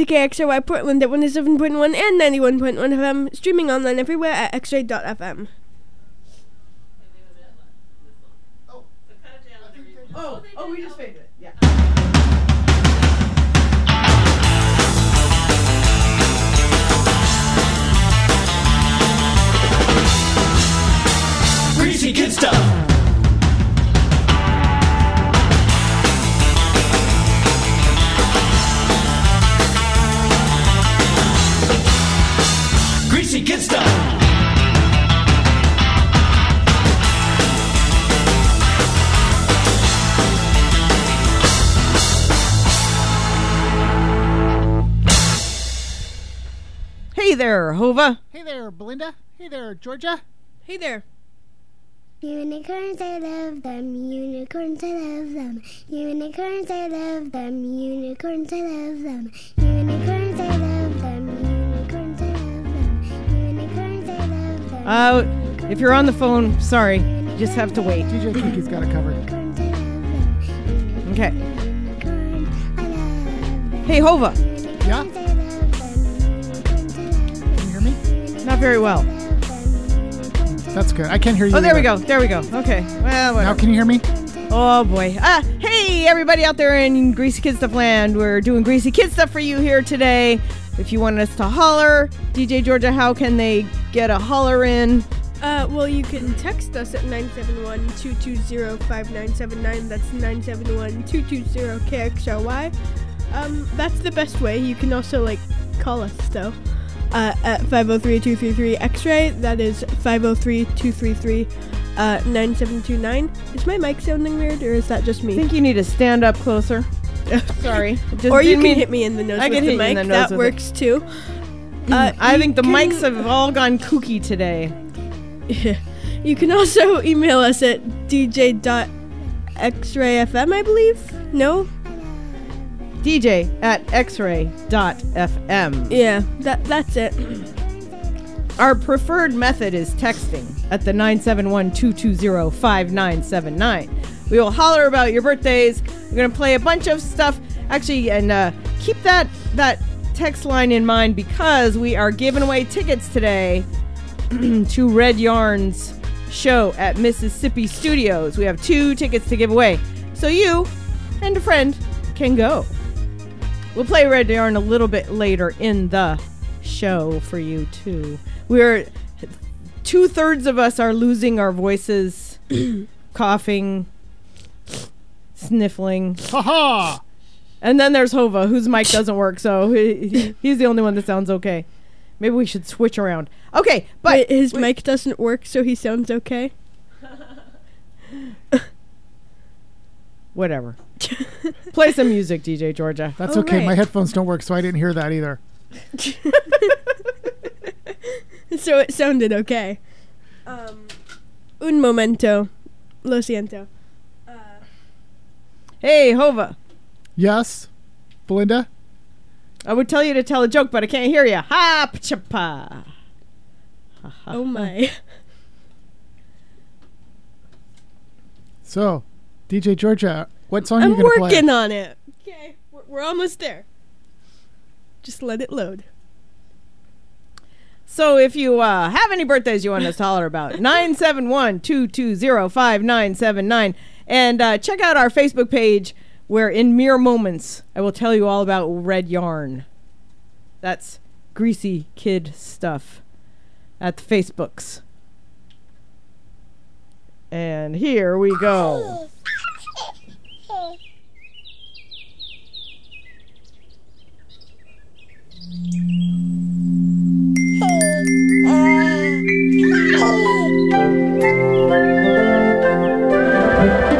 You to KXRY Portland at 107.1 and 91.1 FM, streaming online everywhere at xray.fm. Oh, oh, we just faded it. Yeah. Greasy kid stuff. Hey there, Hova. Hey there, Belinda. Hey there, Georgia. Hey there. Unicorns, I love them. Unicorns, I love them. Unicorns, I love them. Unicorns, I love them. Unicorns, I love them. Unicorns, I love them. Unicorns, I love them. Uh, if you're on the phone, sorry, you just have to wait. DJ Kiki's got it covered. Unicorns, I love them. Okay. Unicorns, I love them. Hey, Hova. Yeah? Not very well. That's good. I can't hear you. Oh, there we either. go. There we go. Okay. Well, Now, whatever. can you hear me? Oh boy. Ah, hey everybody out there in Greasy Kid Stuff Land. We're doing Greasy Kid Stuff for you here today. If you want us to holler, DJ Georgia, how can they get a holler in? Uh, well, you can text us at 971-220-5979. That's 971-220-KXRY. Um, that's the best way. You can also, like, call us, though, uh, at 503-233-X-Ray. That is 503-233, uh, 9729. Is my mic sounding weird, or is that just me? I think you need to stand up closer. Sorry. Just or you can mean- hit me in the nose I with can the hit you in mic. the nose that with it. works, too. Uh, I think the mics have all gone kooky today. You can also email us at dj.xrayfm, I believe. No? DJ at xray.fm. Yeah, that that's it. Our preferred method is texting at the 971-220-5979. We will holler about your birthdays. We're going to play a bunch of stuff. Actually, and uh, keep that that text line in mind because we are giving away tickets today to Red Yarn's show at Mississippi Studios. We have two tickets to give away. So you and a friend can go. We'll play Red Yarn a little bit later in the show for you too. We're two thirds of us are losing our voices, coughing, sniffling, Haha! and then there's Hova, whose mic doesn't work, so he, he- he's the only one that sounds okay. Maybe we should switch around. Okay, but Wait, his wait. mic doesn't work, so he sounds okay. Whatever. Play some music, DJ Georgia. That's All okay. right. My headphones don't work, so I didn't hear that either. so it sounded okay. Um, un momento, lo siento. Uh, Hey, Hova. Yes? Belinda? I would tell you to tell a joke, but I can't hear you. Ha, pchapa. oh my. So, DJ Georgia, what song are I'm you going to play? I'm working on it. Okay, we're, we're almost there. Just let it load. So if you uh, have any birthdays you want us to holler about, 971-220-5979. And uh, check out our Facebook page where in mere moments I will tell you all about red yarn. That's greasy kid stuff at the Facebooks. And here we go.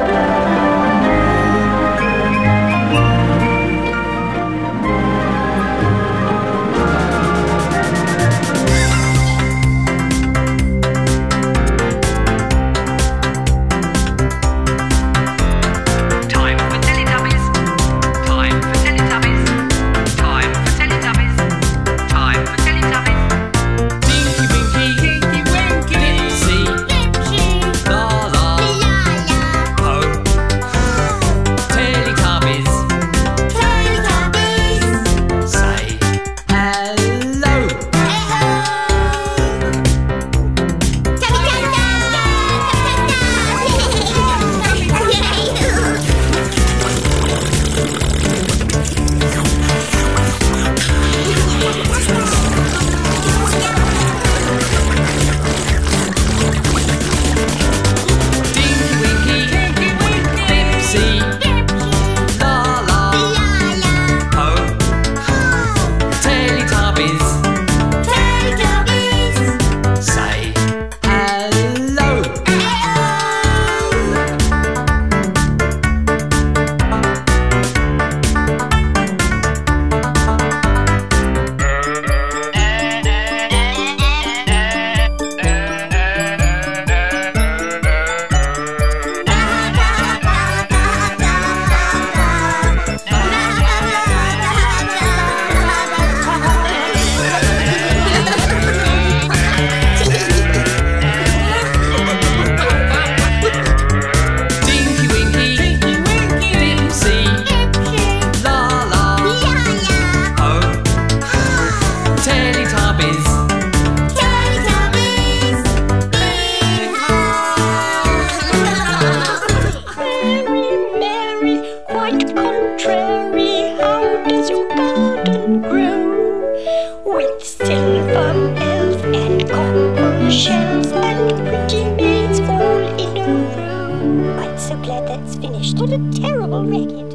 a terrible racket.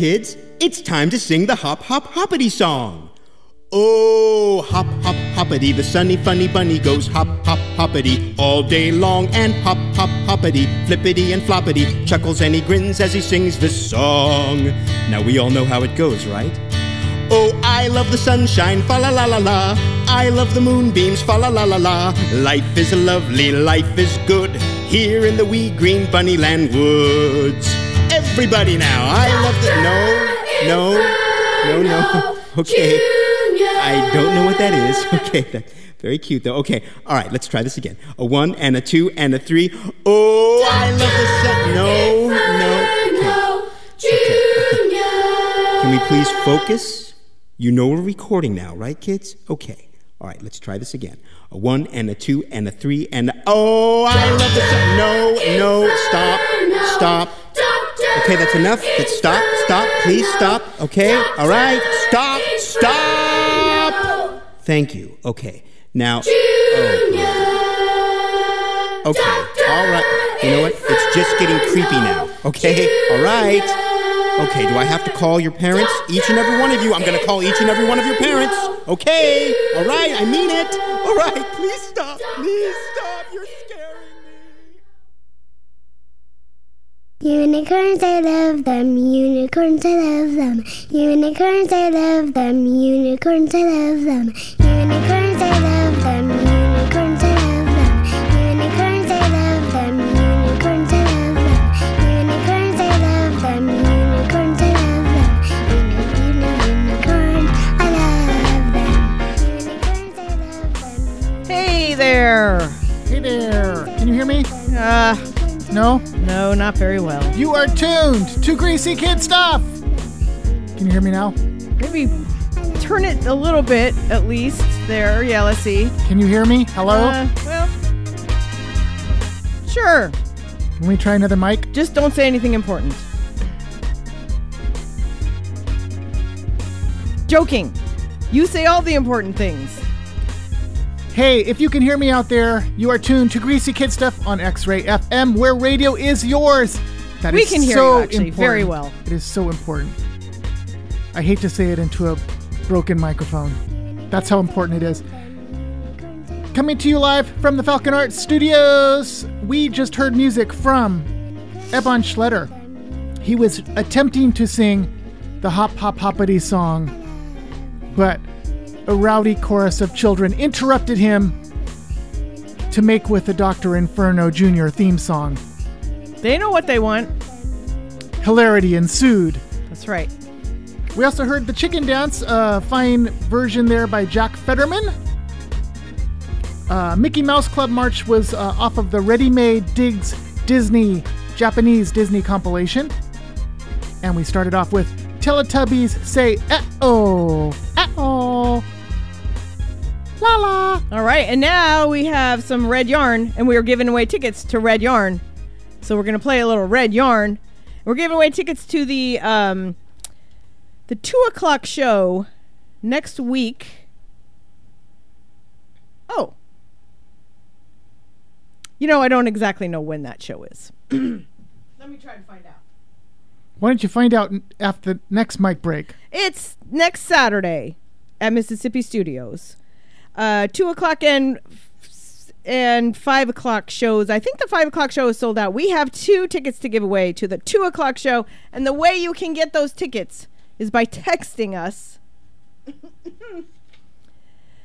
Kids, it's time to sing the Hop Hop Hoppity song. Oh, hop hop hoppity, the sunny funny bunny goes hop hop hoppity all day long and hop hop hoppity, flippity and floppity, chuckles and he grins as he sings this song. Now we all know how it goes, right? Oh, I love the sunshine, fa la la la la. I love the moonbeams, fa la la la la. Life is lovely, life is good here in the wee green bunny land woods. Everybody now, I love the no, no, no, no. Okay, I don't know what that is. Okay, that, very cute though. Okay, all right, let's try this again. A one and a two and a three. Oh, I love the sun. No, no. Okay. Can we please focus? You know we're recording now, right, kids? Okay. All right, let's try this again. A one and a two and a three and a, oh, I love the. No, no, stop, stop. Okay, that's enough. Let's stop, stop, please stop. Okay, all right, stop, stop. Thank you. Okay, now. Oh, okay, all right. You know what? It's just getting creepy now. Okay, all right. Okay, do I have to call your parents? Each and every one of you. I'm to call each and every one of your parents. Okay, all right. I mean it. All right, please stop. Please stop. You unicorns, I love them. Unicorns, I love them. Unicorns, I love them. Unicorns, I love them. Unicorns, I love them. Unicorns, I love them. Unicorns, I love them. Unicorns, I love them. Unicorns, I love them. Unicorns, I love them. Unicorn, I love them. Unicorns, I love them. Hey there. Hey there. Can you hear me? Uh, No? no, not very well. You are tuned to Greasy Kid Stuff. Can you hear me now? Maybe turn it a little bit at least. There. Yeah, let's see. Can you hear me? Hello? Uh, well, sure. Can we try another mic? Just don't say anything important. Joking. You say all the important things. Hey, if you can hear me out there, you are tuned to Greasy Kid Stuff on X-Ray FM, where radio is yours. That We is can hear so you, actually, very well. It is so important. I hate to say it into a broken microphone. That's how important it is. Coming to you live from the Falcon Arts Studios, we just heard music from Eban Schletter. He was attempting to sing the Hop Hop Hoppity song, but a rowdy chorus of children interrupted him to make with the Dr. Inferno Jr. theme song. They know what they want. Hilarity ensued. That's right. We also heard the chicken dance, a fine version there by Jack Fetterman. Uh, Mickey Mouse Club March was uh, off of the Ready Made Digs Disney Japanese Disney compilation. And we started off with Teletubbies Say uh oh. La la. All right, and now we have some red yarn, and we are giving away tickets to red yarn. So we're gonna play a little red yarn. We're giving away tickets to the um, the two o'clock show next week. Oh, you know I don't exactly know when that show is. Let me try to find out. Why don't you find out n- after the next mic break? It's next Saturday at Mississippi Studios uh, two o'clock and and five o'clock shows. I think the five o'clock show is sold out. We have two tickets to give away to the two o'clock show, and the way you can get those tickets is by texting us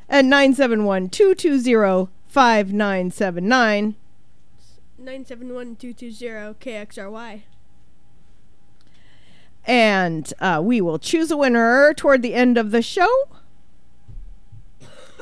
at 971 220 5979. 971 220 KXRY. And uh, we will choose a winner toward the end of the show.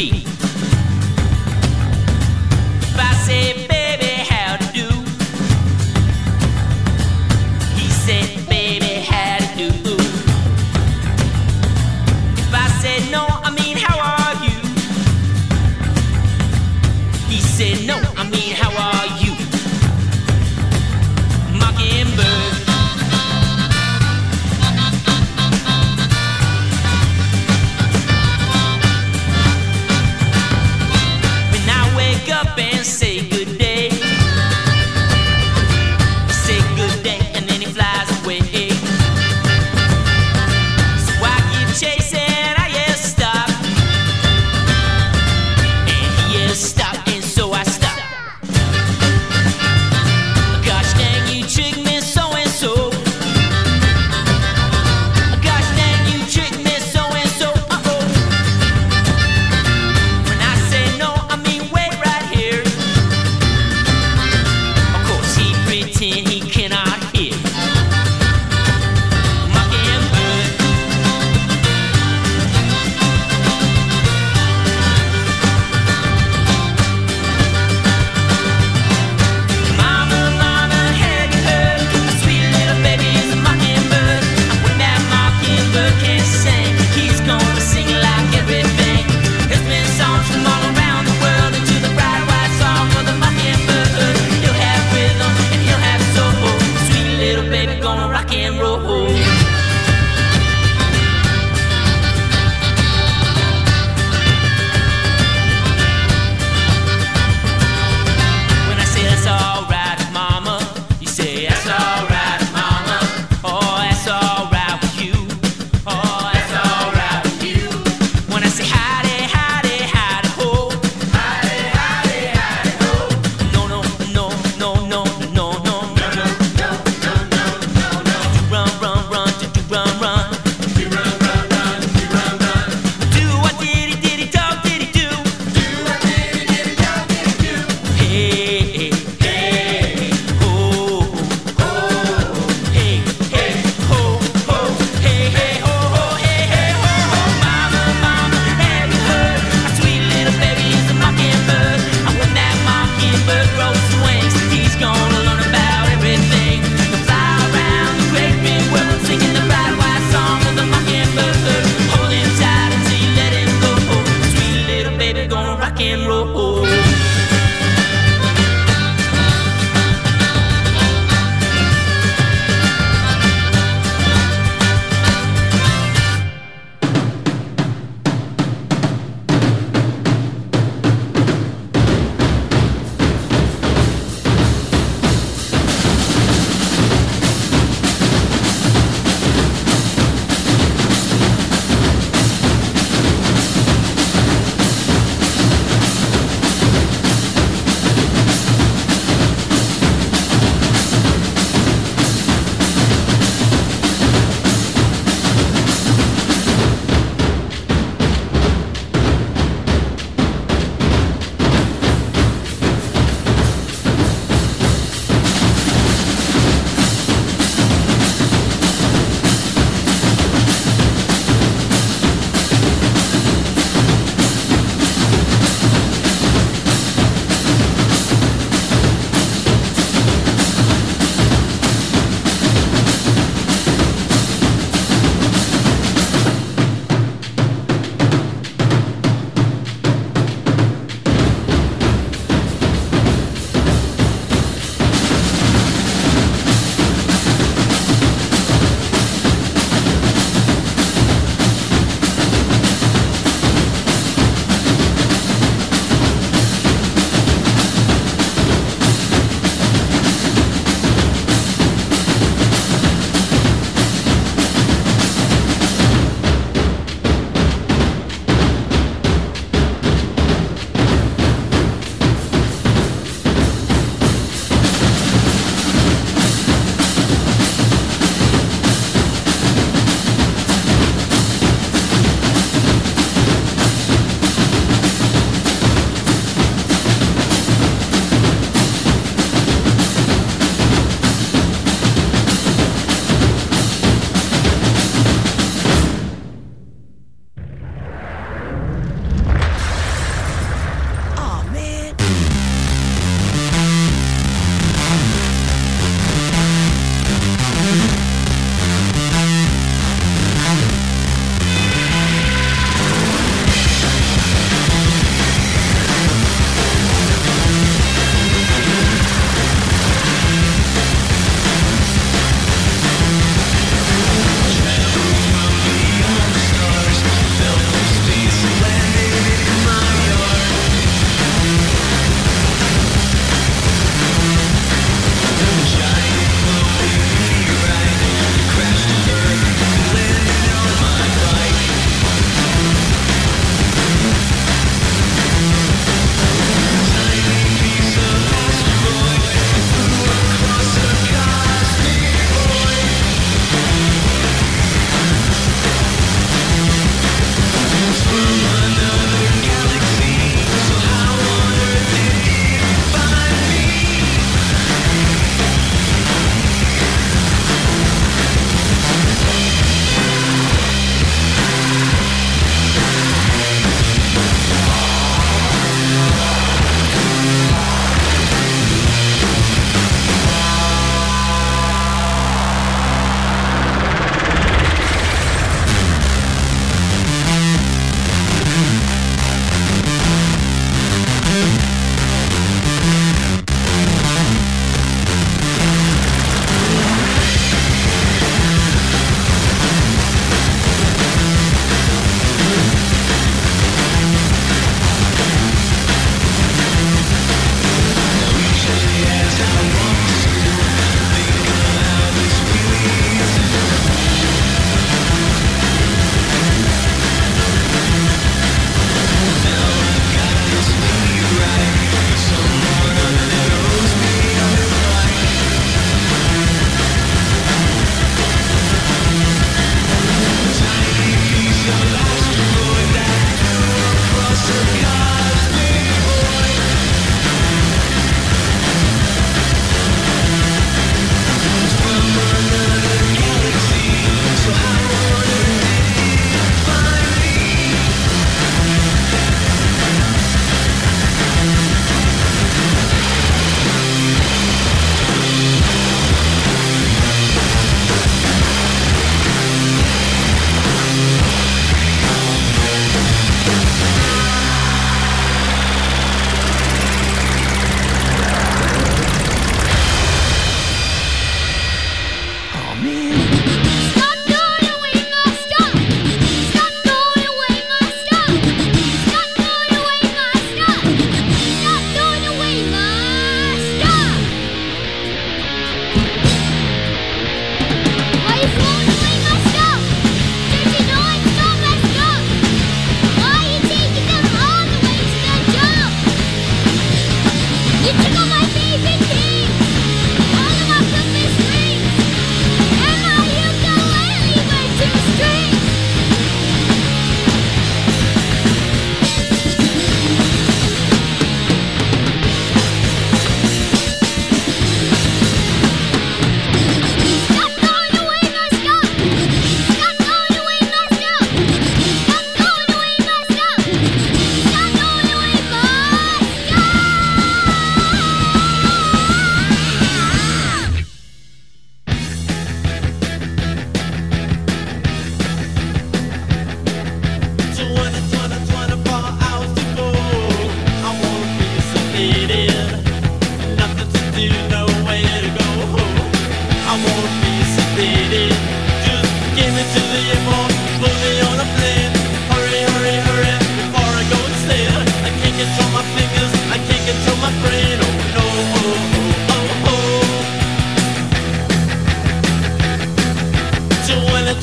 Pete.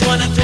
wanna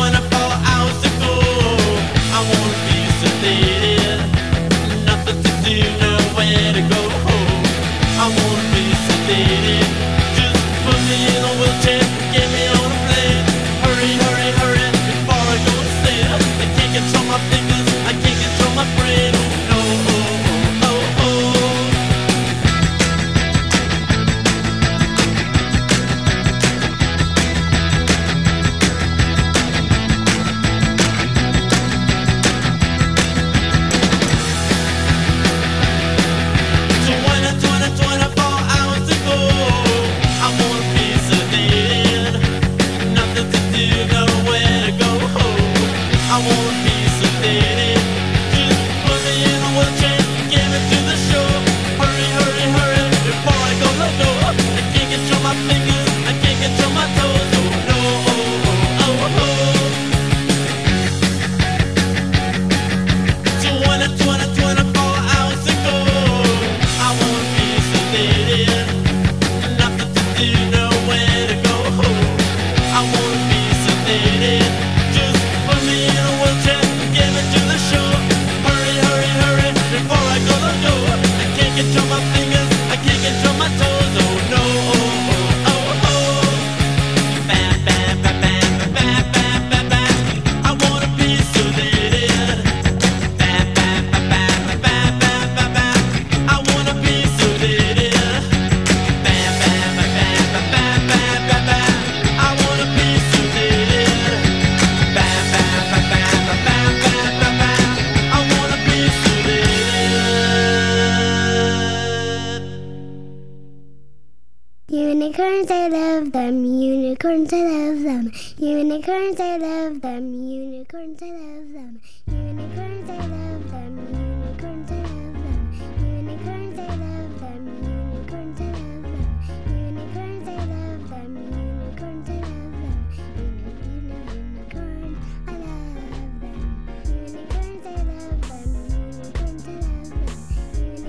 Unicorns, I love them. Unicorns, I love them. Unicorns, I love them. Unicorns, I love them. Unicorns, I love them.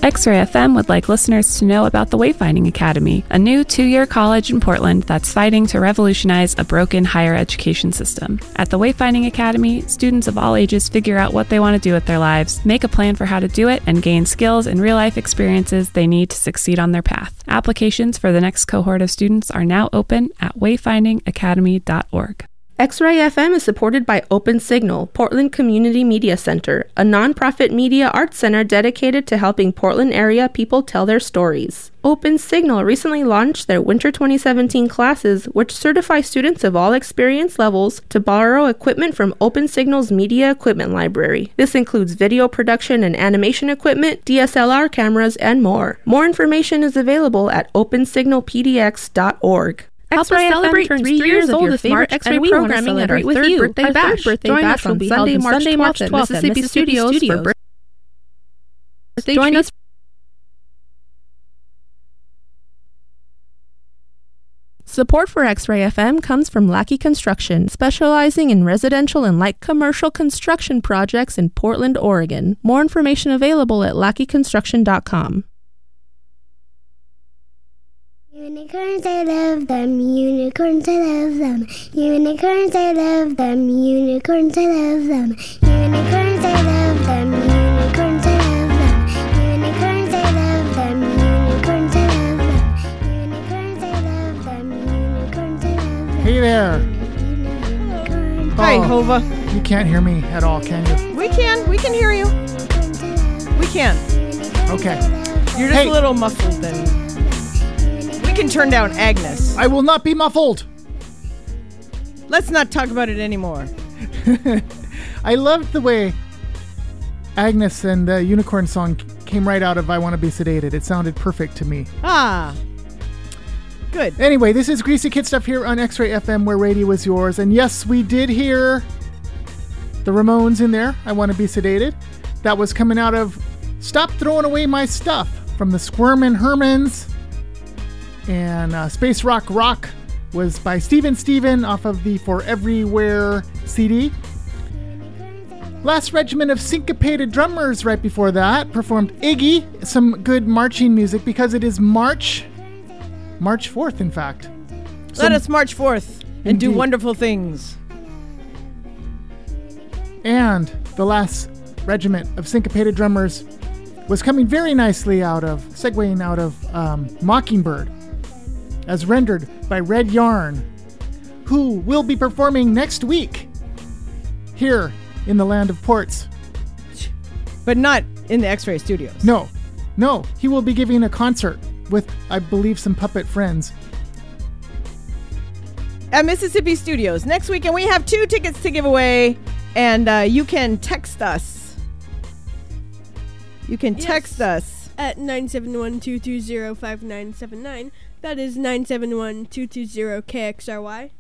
X Ray FM would like listeners to know about the Wayfinding Academy, a new two year college in Portland that's fighting to revolutionize a broken higher education system. At the Wayfinding Academy, students of all ages figure out what they want to do with their lives, make a plan for how to do it, and gain skills and real life experiences they need to succeed on their path. Applications for the next cohort of students are now open at wayfindingacademy.org. X-Ray FM is supported by Open Signal, Portland Community Media Center, a nonprofit media arts center dedicated to helping Portland area people tell their stories. Open Signal recently launched their Winter 2017 classes, which certify students of all experience levels to borrow equipment from Open Signal's Media Equipment Library. This includes video production and animation equipment, DSLR cameras, and more. More information is available at opensignalpdx.org. Help us celebrate three years old this March, and we want to celebrate with you. Birthday Our bash. third birthday Join bash us from will be Sunday, on March Sunday, 12th March 12th at Mississippi Mississippi Studios Studios for for birthday Join us Support for X-Ray FM comes from Lackey Construction, specializing in residential and light commercial construction projects in Portland, Oregon. More information available at lackeyconstruction.com. Unicorns, I love them. Unicorns, I love them. Unicorns, I love them. Unicorns, I love them. Unicorns, I love them. Unicorns, I love them. Unicorns, I love them. Unicorns, I love them. Unicorns, I love them. Unicorns, I love them. Hey there. Hi, Oh. Hova. You can't hear me at all, can you? We can. We can hear you. unicorns, I love We can. Okay. You're just Hey. a little muffled then. Can turn down Agnes. I will not be muffled. Let's not talk about it anymore. I loved the way Agnes and the Unicorn song came right out of I Want to Be Sedated. It sounded perfect to me. Ah. Good. Anyway, this is Greasy Kid Stuff here on X Ray FM where radio is yours. And yes, we did hear the Ramones in there. I Want to Be Sedated. That was coming out of Stop Throwing Away My Stuff from the Squirmin' Hermans. And uh, Space Rock Rock was by Steven Steven off of the For Everywhere CD. Last Regiment of Syncopated Drummers right before that performed Iggy, some good marching music because it is March, March 4th, in fact. Let us march forth and do wonderful things. And the last regiment of syncopated drummers was coming very nicely out of, segueing out of um, Mockingbird, as rendered by Red Yarn, who will be performing next week here in the land of ports. But not in the X Ray Studios. No, no, he will be giving a concert with, I believe, some puppet friends. At Mississippi Studios. Next weekend, we have two tickets to give away, and uh, you can text us. You can text us. At 971-220-5979. That is 971-220-KXRY.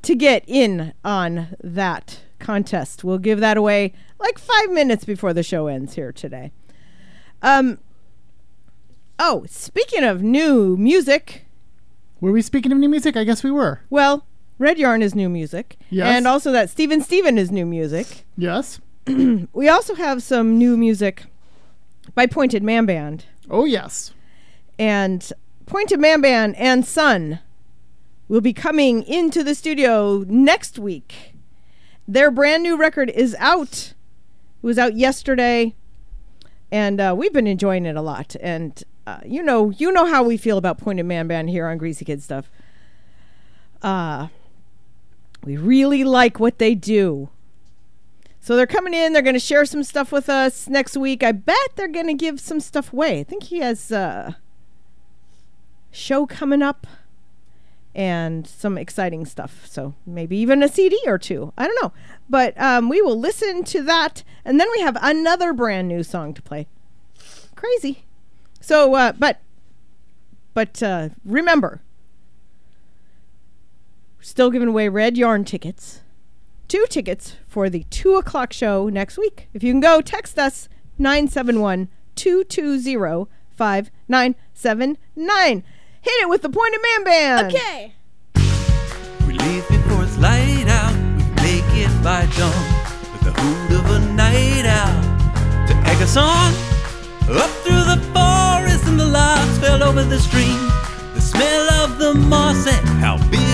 to get in on that contest. We'll give that away like five minutes before the show ends here today. Um. Oh, speaking of new music, Were we speaking of new music? I guess we were. well, Red Yarn is new music, Yes. and also that Steven Steven is new music. Yes. We also have some new music by Pointed Man Band, Oh, yes. And Pointed Man Band and Son will be coming into the studio next week. Their brand new record is out. It was out yesterday, and uh, we've been enjoying it a lot. And uh, you know, you know how we feel about Pointed Man Band here on Greasy Kid Stuff. Uh, we really like what they do. So they're coming in. They're going to share some stuff with us next week. I bet they're going to give some stuff away. I think he has a show coming up and some exciting stuff. So maybe even a CD or two. I don't know. But um, we will listen to that. And then we have another brand new song to play. Crazy. So, uh, but, but uh, remember, still giving away red yarn tickets. Two tickets for the two o'clock show next week. If you can go, text us 971 220 5979. Hit it with the Pointed Man Band. Okay. We leave before it's light out. We make it by dawn with the hoot of a night out to egg us on up through the forest and the logs fell over the stream. The smell of the moss and how big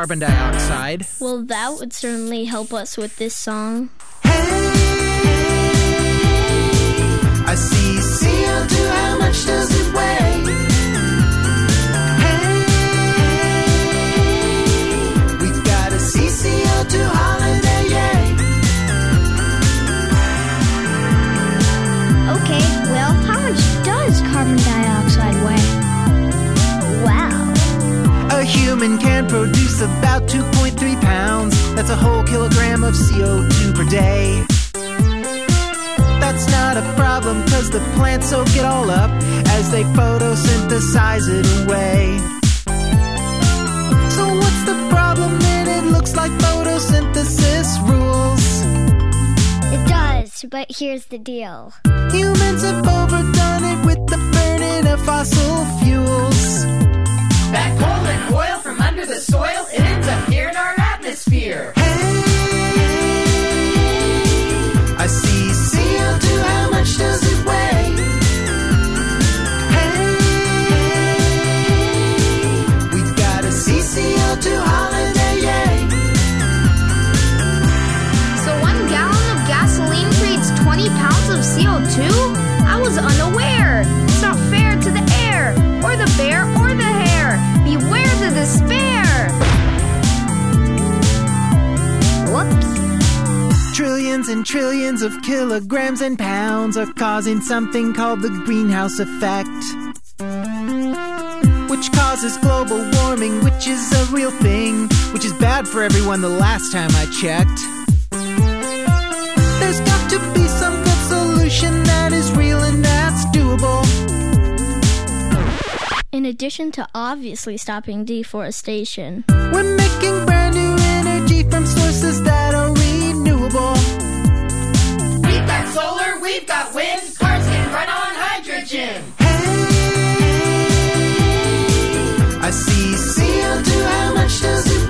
carbon dioxide, Well, that would certainly help us with this song. Hey, I see CO2, how much does it weigh? Hey, we've got a CCO2 holiday, yay! Okay, well, how much does carbon dioxide weigh? A human can produce about 2.3 pounds. That's a whole kilogram of CO2 per day. That's not a problem, cause the plants soak it all up as they photosynthesize it away. So, what's the problem? Then it looks like photosynthesis rules. It does, but here's the deal. Humans have overdone it with the burning of fossil fuels. That coal and oil from under the soil, it ends up here in our atmosphere. And trillions of kilograms and pounds are causing something called the greenhouse effect. Which causes global warming, which is a real thing, which is bad for everyone the last time I checked. There's got to be some good solution that is real and that's doable. In addition to obviously stopping deforestation, We're making brand new energy from sources that are renewable. We've got wind, cars can run on hydrogen. Hey, I see CO2, how much does it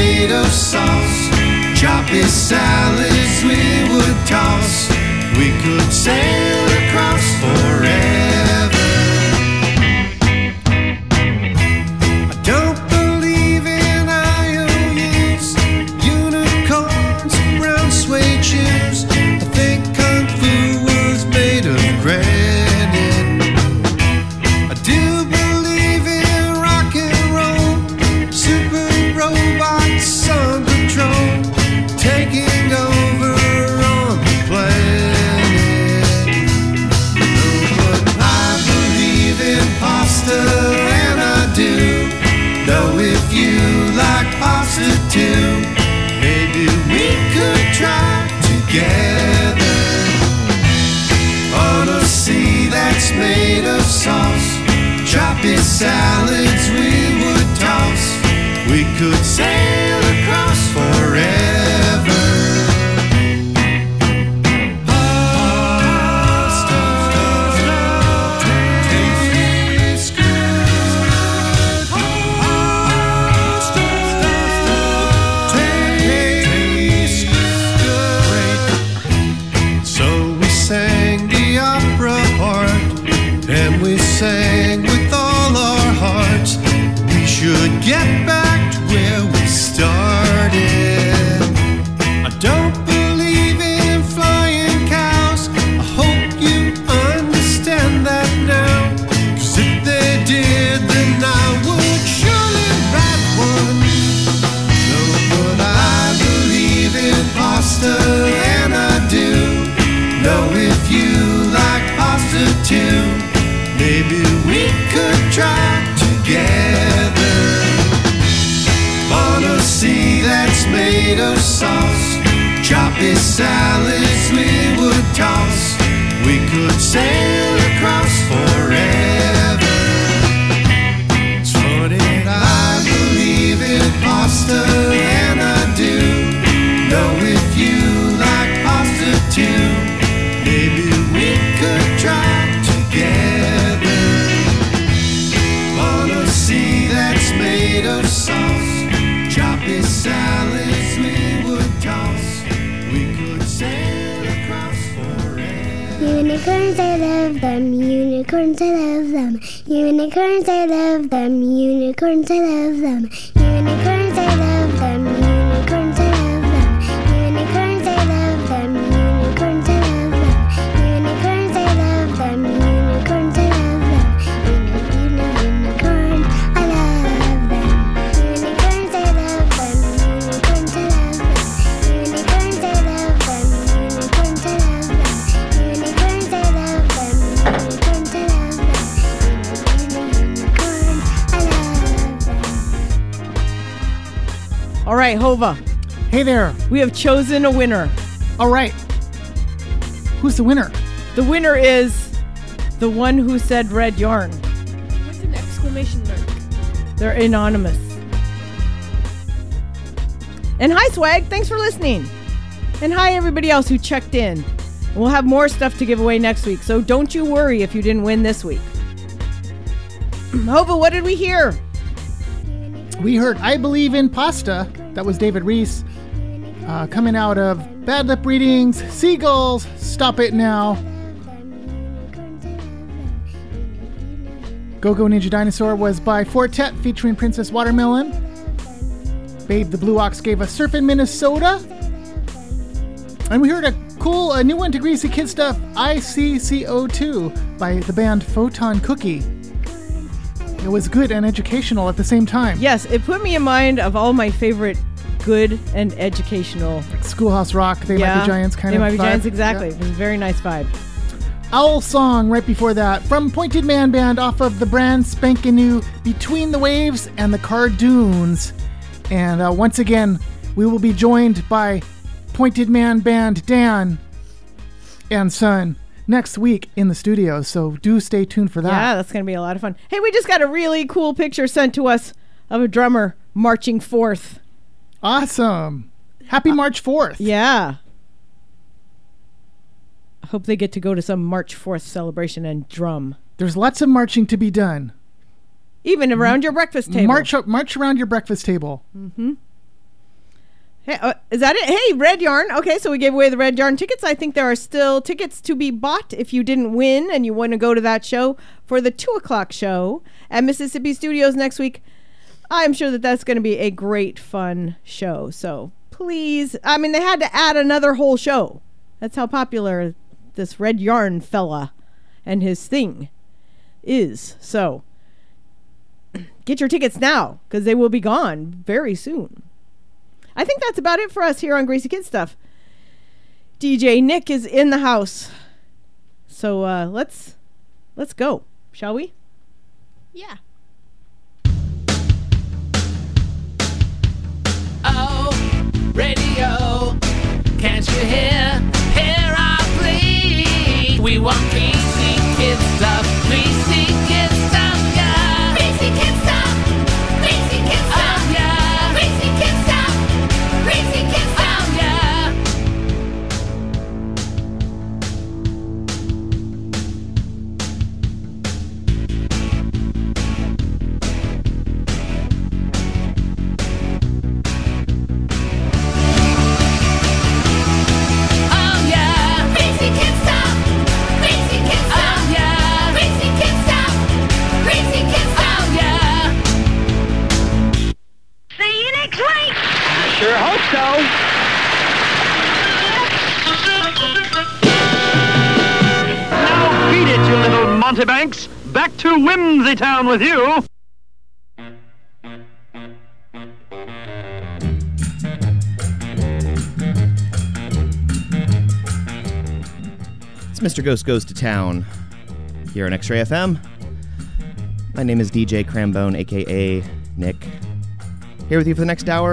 tomato sauce, choppy salads we would toss. We could sail across forever. salads we would toss. We could sail across forever. Pasta tastes good. Pasta tastes good. So we sang the opera part, and we sang could get back. tirelessly would toss, we could say. Unicorns, I love them. Unicorns, I love them. Unicorns, I love them. Unicorns, I love them. Unicorns, I love them. All right, Hova. Hey there. We have chosen a winner. All right. Who's the winner? The winner is the one who said red yarn. With an exclamation mark. They're anonymous. And hi, Swag. Thanks for listening. And hi, everybody else who checked in. We'll have more stuff to give away next week, so don't you worry if you didn't win this week. Hova, what did we hear? We heard I Believe in Pasta. That was David Rees. Uh, coming out of Bad Lip Readings, Seagulls, Stop It Now. Go Go Ninja Dinosaur was by Four Tet featuring Princess Watermelon. Babe the Blue Ox gave us Surfin' Minnesota. And we heard a cool a new one to Greasy Kid Stuff, I See CO2 by the band Photon Cookie. It was good and educational at the same time. Yes, it put me in mind of all my favorite good and educational. Schoolhouse Rock, They Might Be Giants kind they of Might Be vibe. Giants, exactly. Yeah. It was a very nice vibe. Owl Song right before that from Pointed Man Band off of the brand spanking new Between the Waves and the Cardoons. And uh, once again, we will be joined by Pointed Man Band Dan and Son next week in the studio. So do stay tuned for that. Yeah, that's going to be a lot of fun. Hey, we just got a really cool picture sent to us of a drummer marching forth. Awesome. Happy March 4th. Yeah. I hope they get to go to some March 4th celebration and drum. There's lots of marching to be done. Even around your breakfast table. March march around your breakfast table. Mm-hmm. Hey, uh, is that it? Hey, Red Yarn. Okay, so we gave away the Red Yarn tickets. I think there are still tickets to be bought if you didn't win and you want to go to that show for the two o'clock show at Mississippi Studios next week. I'm sure that that's going to be a great, fun show. So please, I mean, they had to add another whole show. That's how popular this Red Yarn fella and his thing is. So get your tickets now because they will be gone very soon. I think that's about it for us here on Greasy Kid Stuff. DJ Nick is in the house. So uh, let's let's go, shall we? Yeah. Oh, radio, can't you hear? Hear our plea. We want greasy Sure hope so. Now beat it, you little Montebanks. Back to Whimsy Town with you. It's Mr. Ghost Goes to Town here on X Ray FM. My name is DJ Crambone, aka Nick. Here with you for the next hour.